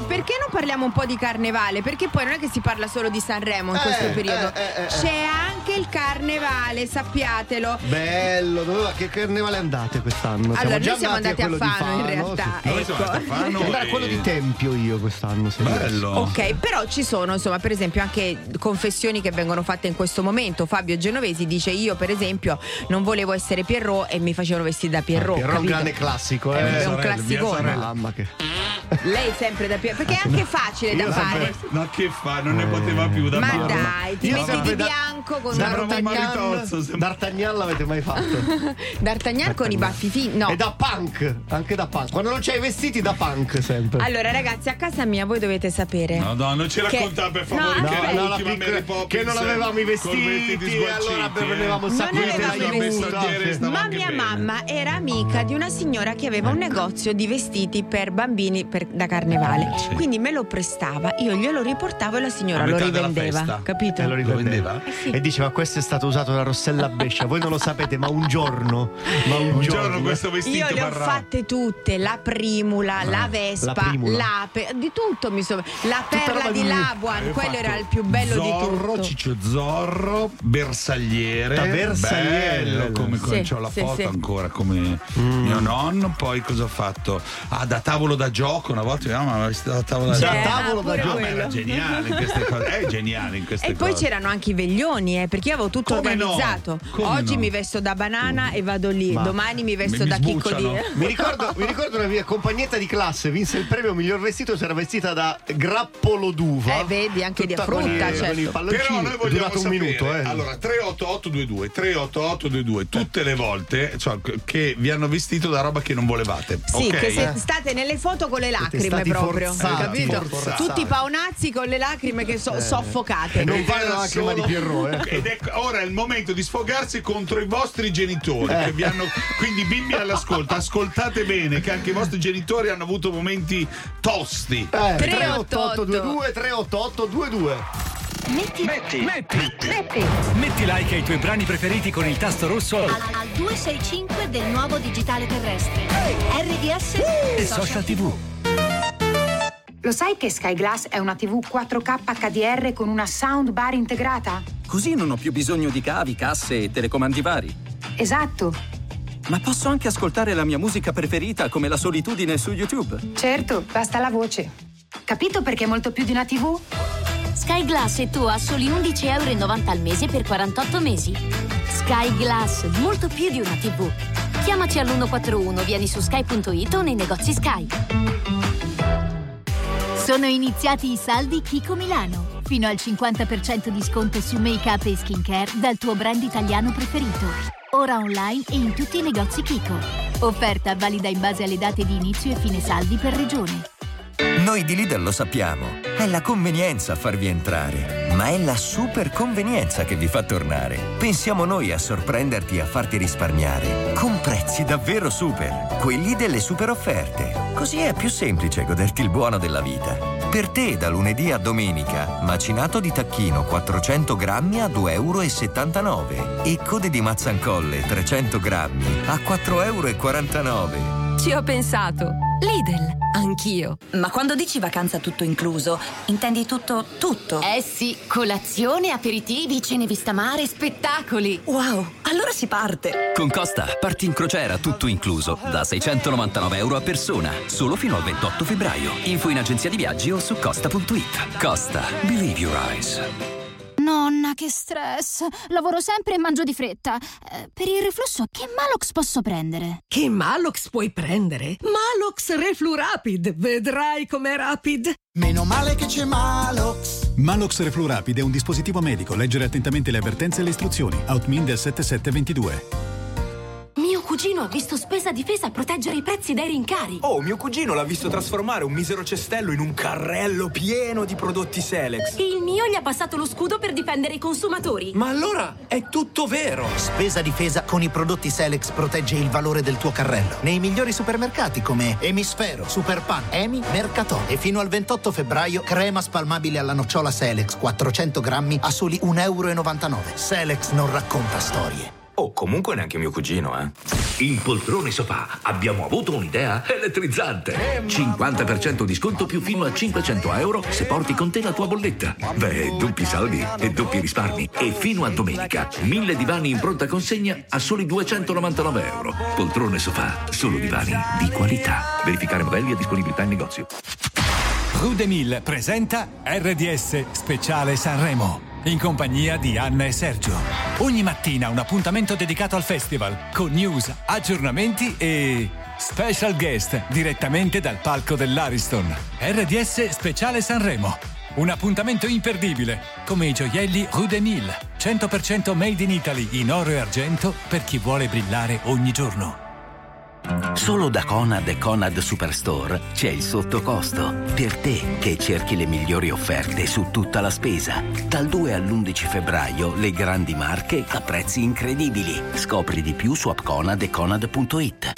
perché parliamo un po' di carnevale? Perché poi non è che si parla solo di Sanremo in
Eh,
questo periodo.
eh, eh, eh, eh.
C'è anche il carnevale, sappiatelo.
Bello, dove va? Che carnevale andate quest'anno?
Allora, noi
già
siamo andati a
quello di
Fano, in realtà,
sì.
Noi siamo ecco. andati a Fano
a
e-
quello di Tempio io quest'anno. se
Bello.
Ok, però ci sono, insomma, per esempio anche confessioni che vengono fatte in questo momento. Fabio Genovesi dice: Io, per esempio, non volevo essere Pierrot e mi facevano vestire da Pierrot.
Pierrot è un grande classico,
Eh,
eh.
è un classicone.
mia Mamma che.
Lei sempre da Pierrot. Perché è anche facile da fare.
sempre- Ma che fa? Non ne poteva più da
Ma
mamma.
dai, ti
Io
metti
sempre
di
da-
bianco con una roba
D'Artagnan, D'Artagnan l'avete mai fatto?
D'Artagnan con i baffi fini. No.
E da punk, anche da punk. Quando non c'hai i vestiti da punk sempre.
Allora, ragazzi, a casa mia voi dovete sapere.
No, no, non ci
Che-
racconta per
No,
favore che
aspetta.
No, la piccola-
Mary Poppins
che non avevamo i
col vestiti
vestiti,
sgualciti,
allora
eh.
prendevamo un sacco
Non
di
avevamo
tela
i
aiuta.
vestiti. stava
Ma
anche
mia
bene.
mamma era amica di una signora che aveva un negozio di vestiti per bambini per- da carnevale. Quindi me lo prestava, io glielo riportavo e la signora lo rivendeva. Capito?
E lo rivendeva? E diceva questo è stato usato da Rossella Bescia. Voi non lo sapete, ma un giorno, ma un,
Un giorno questo vestito
Io le ho
barrà.
fatte tutte, la primula, la
la
vespa,
primula.
l'ape, di tutto mi so. La perla di Labuan,
Avevo
quello era il più bello
Zorro,
di tutto.
Ciccio Zorro, Bersagliere.
Da Bersagliere.
Bello, come
Sì,
c'ho la
sì,
foto
sì.
ancora come mio nonno. Poi cosa ho fatto? Ah, da tavolo da gioco. Una volta mia mamma mi aveva vestito da tavolo da Gioco.
ah, tavolo da
Mia mamma
gioco.
Era geniale in queste cose. È geniale in queste
E poi
cose.
c'erano anche i veglioni, eh, perché io avevo tutto
Come no?
organizzato.
Come
Oggi
no?
mi vesto da banana e vado lì,
Ma-
domani mi vesto
Mi- mi
da chicco di.
sbucciano. Mi ricordo, mi ricordo una mia compagnetta di classe vinse il premio miglior vestito, si era vestita da grappolo d'uva.
Eh, vedi, anche di frutta,
con i-
certo.
Però noi vogliamo
durato un
sapere,
minuto, eh.
Allora, 38822, 38822, tutte le volte cioè, che vi hanno vestito da roba che non volevate.
Sì,
ok?
che state nelle foto con le lacrime proprio.
forzati,
capito?
Forzati.
Tutti paonazzi con le lacrime che so- soffocate.
E non
era
la lacrima di Pierrot, eh.
Ed ecco, ora è il momento di sfogarsi contro i vostri genitori.
Eh.
Che vi hanno, quindi, bimbi all'ascolto, ascoltate bene che anche i vostri genitori hanno avuto momenti tosti.
Eh, 38822 38822.
Metti, metti, metti, metti like ai tuoi brani preferiti con il tasto rosso
Al, al 265 del nuovo digitale terrestre. RDS
e social tv.
Lo sai che Sky Glass è una TV 4K HDR con una soundbar integrata?
Così non ho più bisogno di cavi, casse e telecomandi vari.
Esatto.
Ma posso anche ascoltare la mia musica preferita come la solitudine su YouTube.
Certo, basta la voce. Capito perché è molto più di una TV?
Sky Glass e tu a soli 11,90 euro al mese per 48 mesi. Sky Glass, molto più di una TV. Chiamaci all'141, vieni su sky.it o nei negozi Sky. Sono iniziati i saldi Kiko Milano. Fino al 50% di sconto su make-up e skincare dal tuo brand italiano preferito. Ora online e in tutti i negozi Kiko. Offerta valida in base alle date di inizio e fine saldi per regione.
Noi di Lidl lo sappiamo, è la convenienza a farvi entrare, ma è la super convenienza che vi fa tornare. Pensiamo noi a sorprenderti e a farti risparmiare, con prezzi davvero super, quelli delle super offerte. Così è più semplice goderti il buono della vita. Per te da lunedì a domenica, macinato di tacchino 400 grammi a 2,79 euro e code di mazzancolle 300 grammi a 4,49 euro.
Ci ho pensato. Lidl, anch'io.
Ma quando dici vacanza tutto incluso, intendi tutto, tutto?
Eh sì, colazione, aperitivi, cene vista mare, spettacoli.
Wow, allora si parte.
Con Costa parti in crociera tutto incluso da 699 euro a persona, solo fino al 28 febbraio. Info in agenzia di viaggi o su costa.it. Costa, believe your eyes.
Nonna, che stress. Lavoro sempre e mangio di fretta. Eh, per il reflusso, che Malox posso prendere?
Che Malox puoi prendere? Malox Reflu Rapid, vedrai com'è rapid.
Meno male che c'è Malox. Malox Reflu Rapid è un dispositivo medico. Leggere attentamente le avvertenze e le istruzioni. Outmin del 7722.
Mio
cugino ha visto spesa difesa proteggere i prezzi dai rincari.
Oh, mio cugino l'ha visto trasformare un misero cestello in un carrello pieno di prodotti Selex.
Il mio gli ha passato lo scudo per difendere i consumatori.
Ma allora è tutto vero!
Spesa difesa con i prodotti Selex protegge il valore del tuo carrello. Nei migliori supermercati come Emisfero, Superpan, Emi, Mercatò. E fino al 28 febbraio crema spalmabile alla nocciola Selex 400 grammi a soli 1,99 euro. Selex non racconta storie.
Oh, comunque neanche mio cugino, eh.
In Poltrone Sofà abbiamo avuto un'idea elettrizzante. 50% di sconto più fino a 500 euro se porti con te la tua bolletta. Beh, doppi saldi e doppi risparmi. E fino a domenica, 1000 divani in pronta consegna a soli 299 euro. Poltrone Sofà, solo divani di qualità. Verificare modelli e disponibilità in negozio.
Des Mille presenta RDS Speciale Sanremo. In compagnia di Anna e Sergio. Ogni mattina un appuntamento dedicato al festival con news, aggiornamenti e special guest direttamente dal palco dell'Ariston. RDS Speciale Sanremo. Un appuntamento imperdibile, come i gioielli Rue des Mille. 100% made in Italy in oro e argento per chi vuole brillare ogni giorno.
Solo da Conad e Conad Superstore c'è il sottocosto. Per te che cerchi le migliori offerte su tutta la spesa. Dal 2 all'11 febbraio le grandi marche a prezzi incredibili. Scopri di più su appconad e conad.it.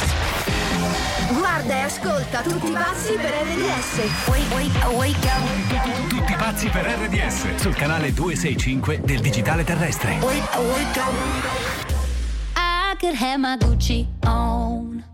Guarda e ascolta tutti pazzi per RDS.
Tutti pazzi per RDS sul canale 265 del digitale terrestre.
I could have my Gucci on.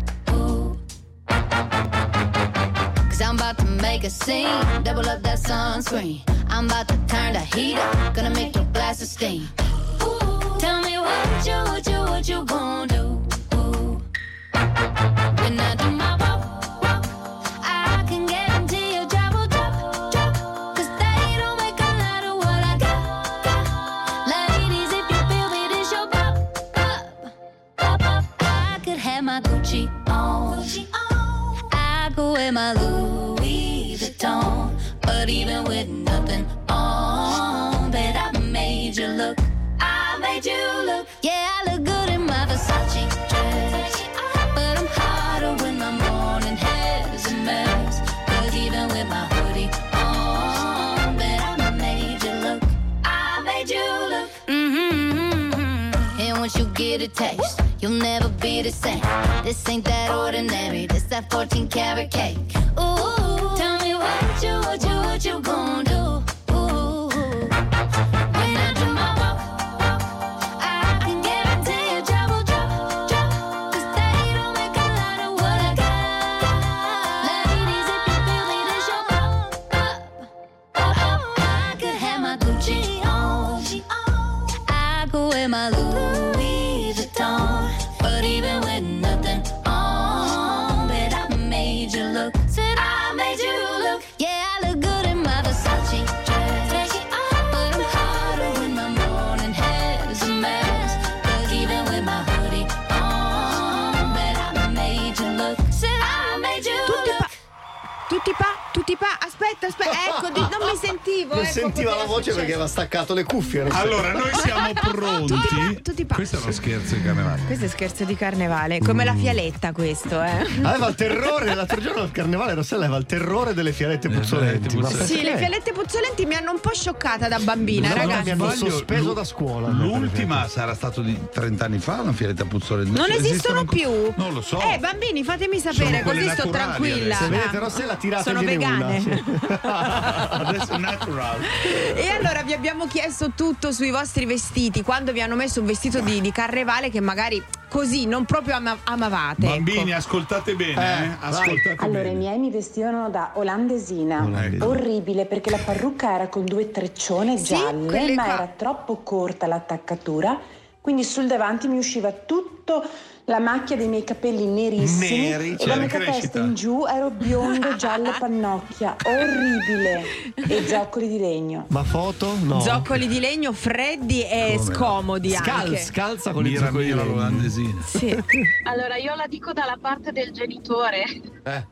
Cause I'm about to make a scene. Double up that sunscreen. I'm about to turn the heat up. Gonna make your glasses steam. Ooh, tell me what you, what you, what you gonna do? Ooh. When I do my walk, walk, I can guarantee you trouble, drop, drop. Cause they don't make a lot of what I got, got. Ladies, if you feel me, this your pop, pop, pop, pop. I could have my Gucci on. I could wear my Louis But even with nothing on, bet I made you look. I made you look. Yeah, I look good in my Versace dress. But I'm hotter when my morning hair's a mess. Cause even with my hoodie on, bet I made you look. I made you look. Mm-hmm. And once you get a taste, you'll never be the same. This ain't that ordinary. This that 14 karat cake. Ooh, what you, what you, what you gonna do?
Tutti pa, tutti pa, aspetta, aspetta, ecco, non mi sentivo.
Non
ecco,
sentiva la voce perché
succedere.
aveva staccato le cuffie.
Allora, noi siamo pronti.
tutti pa.
Questo è uno scherzo di carnevale.
Questo è scherzo di carnevale, come la fialetta questo, eh.
Aveva il terrore, l'altro giorno al carnevale Rossella aveva il terrore delle fialette puzzolenti. Ma
Sì,
perché?
le fialette puzzolenti mi hanno un po' scioccata da bambina,
No,
ragazzi.
mi hanno
Sbaglio,
sospeso da scuola.
L'ultima sarà stato di 30 anni fa, una fialetta puzzolente.
Non esistono più.
Non lo so.
Eh, bambini, fatemi sapere,
Sono
così sto tranquilla.
Se vedete Rossella, tirategliene
Sono
una.
vegane.
Adesso è natural.
E allora vi abbiamo chiesto tutto sui vostri vestiti, quando vi hanno messo un vestito di, di carnevale che magari così non proprio ama- amavate.
Bambini,
ecco.
ascoltate bene, eh. Ascoltate
Allora, i
bene.
miei mi vestivano da olandesina.
Olandesina.
Orribile perché la parrucca era con due treccione
Sì,
gialle, ma
qua.
era troppo corta l'attaccatura quindi sul davanti mi usciva tutto la macchia dei miei capelli nerissimi
Neri,
e
cioè, la crescita.
testa in giù ero biondo, giallo, pannocchia, orribile e zoccoli di legno.
Ma foto? No.
Zoccoli di legno freddi e
Come?
scomodi
Scal-
anche.
scalza con i
Mira,
zoccoli di
mira
legno.
l'olandesina.
Sì.
Allora, io la dico dalla parte del genitore.
Eh.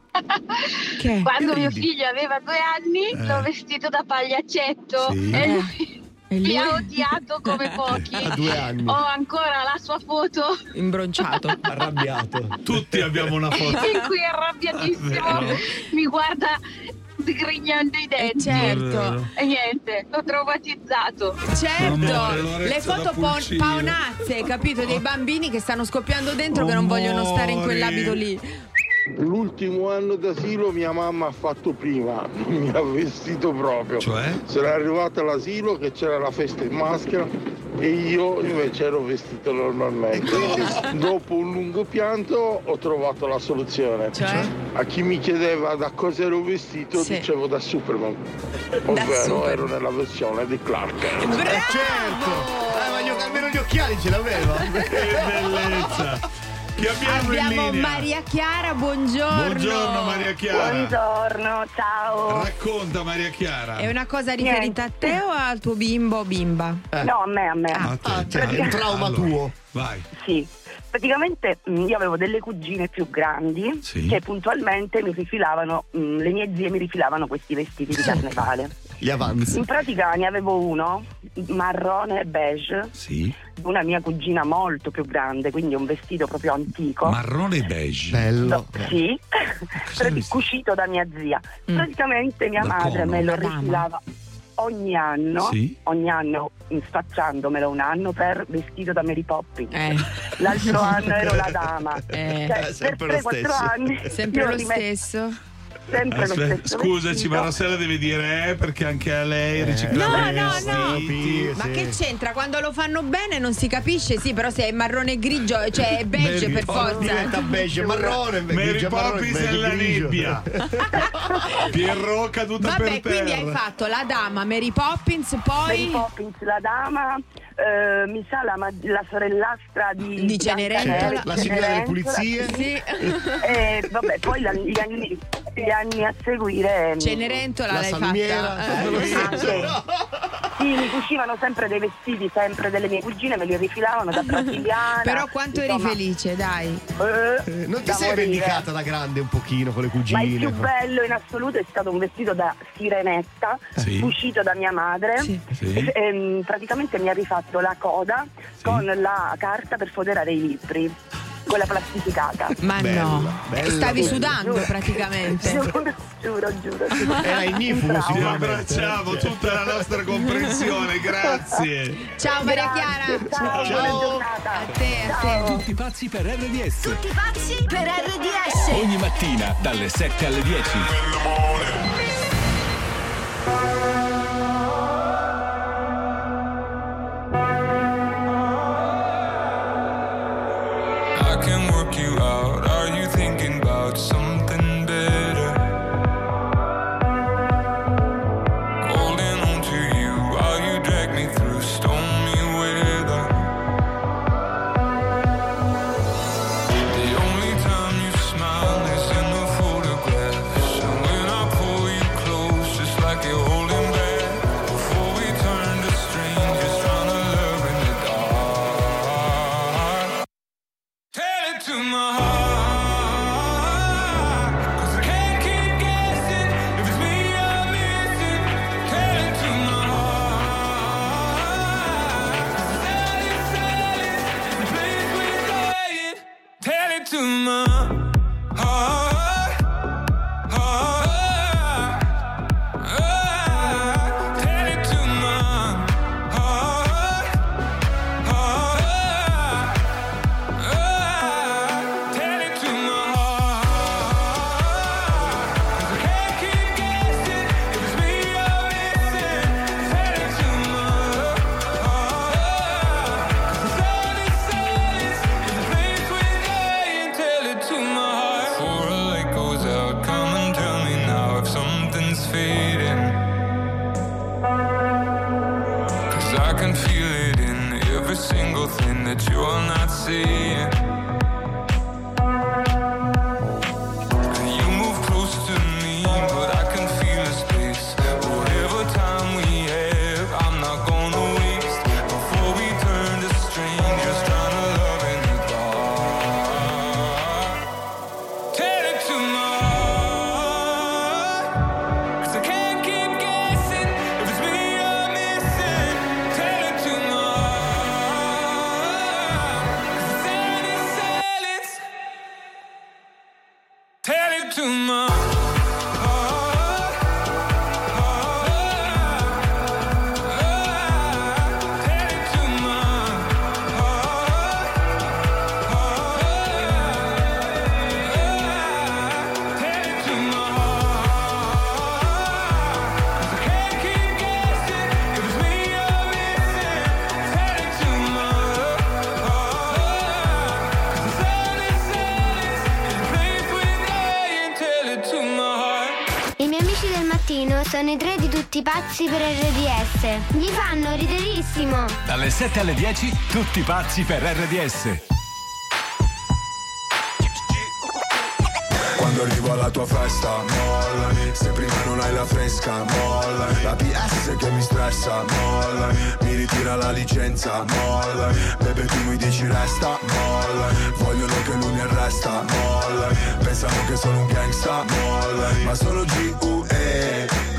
Che?
Quando
Che
mio figlio aveva due anni,
Eh.
l'ho vestito da pagliaccetto
Sì.
e
Eh. E lui?
Mi ha odiato come pochi.
A due anni.
Ho ancora la sua foto
Imbronciato.
Arrabbiato.
Tutti abbiamo una foto.
in cui arrabbiatissimo
Vero.
mi guarda sgrignando i denti.
certo.
E niente, l'ho traumatizzato.
Certo,
Amore,
le foto po-
pulcino.
paonazze, capito? Dei bambini che stanno scoppiando dentro che non vogliono stare in quell'abito lì.
L'ultimo anno d'asilo mia mamma ha fatto prima, non mi ha vestito proprio.
Cioè?
Sono arrivato all'asilo che c'era la festa in maschera e io invece ero vestito normalmente. Dopo un lungo pianto ho trovato la soluzione.
Cioè?
A chi mi chiedeva da cosa ero vestito
Sì.
dicevo da Superman. Ovvero
Superman.
ero nella versione di Clark.
Bravo!
Certo! Eh, ma gli- almeno gli occhiali ce l'aveva.
Che bellezza. Abbiamo, in
Abbiamo
linea?
Maria Chiara, buongiorno.
Buongiorno Maria Chiara.
Buongiorno, ciao.
Racconta Maria Chiara.
È una cosa riferita a te o al tuo bimbo o bimba?
No, a me, a me.
A te.
Cioè, è un trauma
Allora,
tuo.
Vai.
Sì, praticamente mh, io avevo delle cugine più grandi
Sì.
che puntualmente mi rifilavano, mh, le mie zie mi rifilavano questi vestiti di carnevale.
Gli avanzi.
In pratica ne avevo uno marrone e beige,
Sì.
una mia cugina molto più grande, quindi un vestito proprio antico.
Marrone e beige.
Bello.
No, sì, Prati- cucito da mia zia.
Mm.
Praticamente mia
Da
madre
Como.
me lo rifilava ogni anno,
Sì.
ogni anno sfacciandomelo un anno per vestito da Mary Poppins.
Eh.
L'altro anno ero la dama.
Eh.
Cioè,
Eh,
per
sempre lo
3-4
stesso.
anni
Sempre lo
rimetto
stesso.
Sempre lo
Aspetta,
stesso
scusaci, ma Rossella deve dire eh, perché anche a lei
No,
i
no,
vestiti.
no. Ma che c'entra? Quando lo fanno bene non si capisce, sì, però se è marrone e grigio, cioè è beige
Mary
per
Poppins
forza.
Diventa beige marrone.
Mary Poppins e la nebbia. Pierrot caduta
Vabbè,
per
quindi
terra.
hai fatto la dama, Mary Poppins,
Mary
poi
Poppins, la dama, eh, mi sa la, la sorellastra di,
Di Cenerentola.
La signora delle pulizie.
sì.
E vabbè, poi la- gli, anni, gli anni a seguire. mm,
Cenerentola
La
l'hai
salmiera.
fatta. Eh.
Sì, mi cucivano sempre dei vestiti, sempre delle mie cugine, me li rifilavano da brasiliana.
Però quanto eri
insomma,
felice, dai.
eh,
Eh, Non ti sei
morire.
vendicata da grande un pochino con le
Ma il
cugine?
più bello in assoluto è stato un vestito da sirenetta,
Sì.
cucito da mia madre.
Sì.
E, ehm, praticamente mi ha rifatto la coda con la carta per foderare i libri, quella plastificata.
Ma
Bella,
no,
bella,
stavi
bella.
sudando
Giuro.
praticamente.
giuro, giuro, giuro. giuro.
Era ignifugo
Un
Ti abbracciamo tutta la nostra comprensione, grazie.
Ciao Maria Chiara.
Ciao,
Ciao.
buona giornata.
A te, a te.
Tutti pazzi per RDS.
Tutti pazzi per RDS.
Ogni mattina dalle 7 alle 10.
Pazzi per RDS. Mi fanno riderissimo.
Dalle 7 alle 10, tutti pazzi per RDS.
Quando arrivo alla tua festa, mollami. Se prima non hai la fresca, mollami. La PS che mi stressa, mollami. Mi ritira la licenza, mollami. Bebe tu mi dici resta, mollami. Vogliono che lui mi arresta, mollami. Pensano che sono un gangsta, mollami. Ma sono G.U.E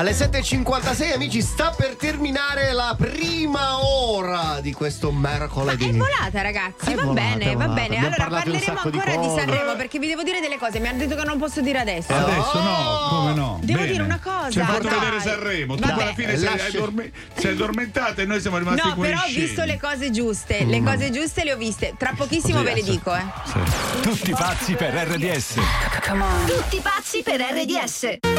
Alle 7.56 amici sta per terminare la prima ora di questo mercoledì.
È volata ragazzi,
È
va
volata,
bene, va
volata.
bene.
Abbiamo
Allora
di
parleremo
di
ancora di,
cose.
Sanremo perché vi devo dire delle cose. Mi hanno detto che non posso dire adesso.
Adesso no, come no?
Devo
Bene.
dire una cosa,
Ci ha fatto vedere Sanremo. Tu alla fine sei, addorme- sei addormentata e noi siamo rimasti
No,
qui.
però ho visto le cose giuste. Le
Mm.
cose giuste le ho viste. Tra pochissimo ve le dico, eh.
Tutti pazzi per RDS.
Tutti pazzi per RDS.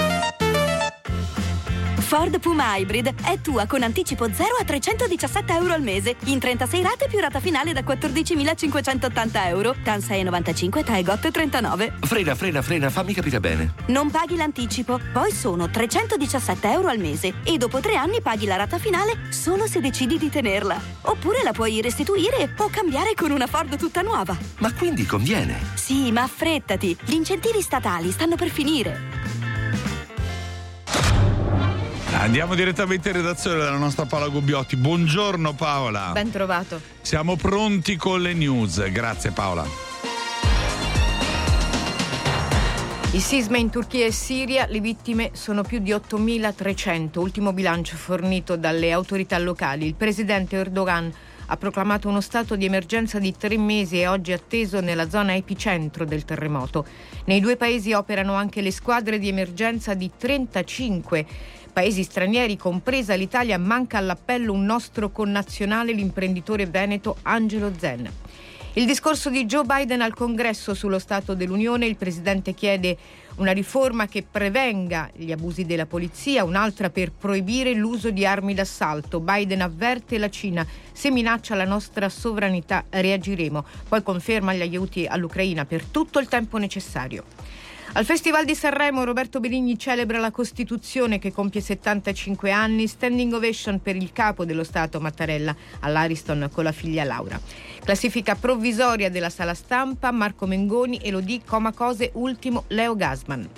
Ford Puma Hybrid è tua con anticipo 0 a 317 euro al mese, in 36 rate più rata finale da 14.580 euro, TAN 6,95 TAE GOT 39.
Frena, frena, frena, fammi capire bene.
Non paghi l'anticipo, poi sono 317 euro al mese e dopo tre anni paghi la rata finale solo se decidi di tenerla. Oppure la puoi restituire o cambiare con una Ford tutta nuova.
Ma quindi conviene.
Sì, ma affrettati, gli incentivi statali stanno per finire.
Andiamo direttamente in redazione della nostra Paola Gubbiotti. Buongiorno Paola.
Ben trovato.
Siamo pronti con le news. Grazie Paola.
Il sisma in Turchia e Siria, le vittime sono più di 8.300, ultimo bilancio fornito dalle autorità locali. Il presidente Erdogan ha proclamato uno stato di emergenza di tre mesi e oggi è atteso nella zona epicentro del terremoto. Nei due paesi operano anche le squadre di emergenza di 35 paesi stranieri, compresa l'Italia, manca all'appello un nostro connazionale, l'imprenditore veneto Angelo Zen. Il discorso di Joe Biden al congresso sullo Stato dell'Unione, il presidente chiede una riforma che prevenga gli abusi della polizia, un'altra per proibire l'uso di armi d'assalto. Biden avverte la Cina, se minaccia la nostra sovranità reagiremo, poi conferma gli aiuti all'Ucraina per tutto il tempo necessario. Al Festival di Sanremo Roberto Benigni celebra la Costituzione che compie 75 anni, standing ovation per il capo dello Stato Mattarella all'Ariston con la figlia Laura. Classifica provvisoria della sala stampa Marco Mengoni e lo di Comacose ultimo Leo Gasman.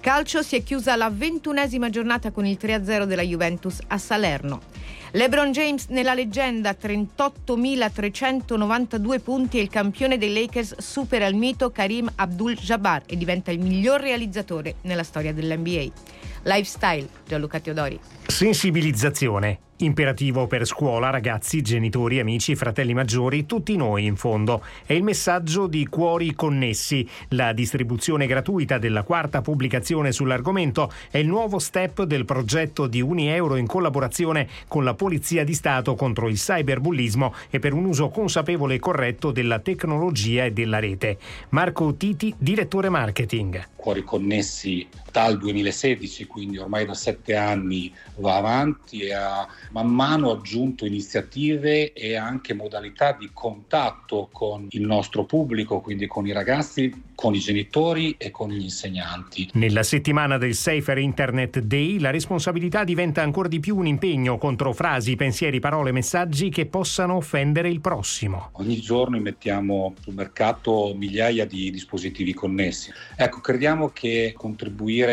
Calcio si è chiusa la ventunesima giornata con il 3-0 della Juventus a Salerno. LeBron James nella leggenda 38.392 punti e il campione dei Lakers supera il mito Karim Abdul-Jabbar e diventa il miglior realizzatore nella storia dell'NBA. Lifestyle, Gianluca Teodori.
Sensibilizzazione. Imperativo per scuola, ragazzi, genitori, amici, fratelli maggiori, tutti noi in fondo. È il messaggio di Cuori Connessi. La distribuzione gratuita della quarta pubblicazione sull'argomento è il nuovo step del progetto di Unieuro in collaborazione con la Polizia di Stato contro il cyberbullismo e per un uso consapevole e corretto della tecnologia e della rete. Marco Titi, direttore marketing.
Cuori Connessi dal 2016, quindi ormai da sette anni va avanti e ha man mano aggiunto iniziative e anche modalità di contatto con il nostro pubblico, quindi con i ragazzi, con i genitori e con gli insegnanti.
Nella settimana del Safer Internet Day la responsabilità diventa ancora di più un impegno contro frasi, pensieri, parole, messaggi che possano offendere il prossimo.
Ogni giorno mettiamo sul mercato migliaia di dispositivi connessi. Ecco, crediamo che contribuire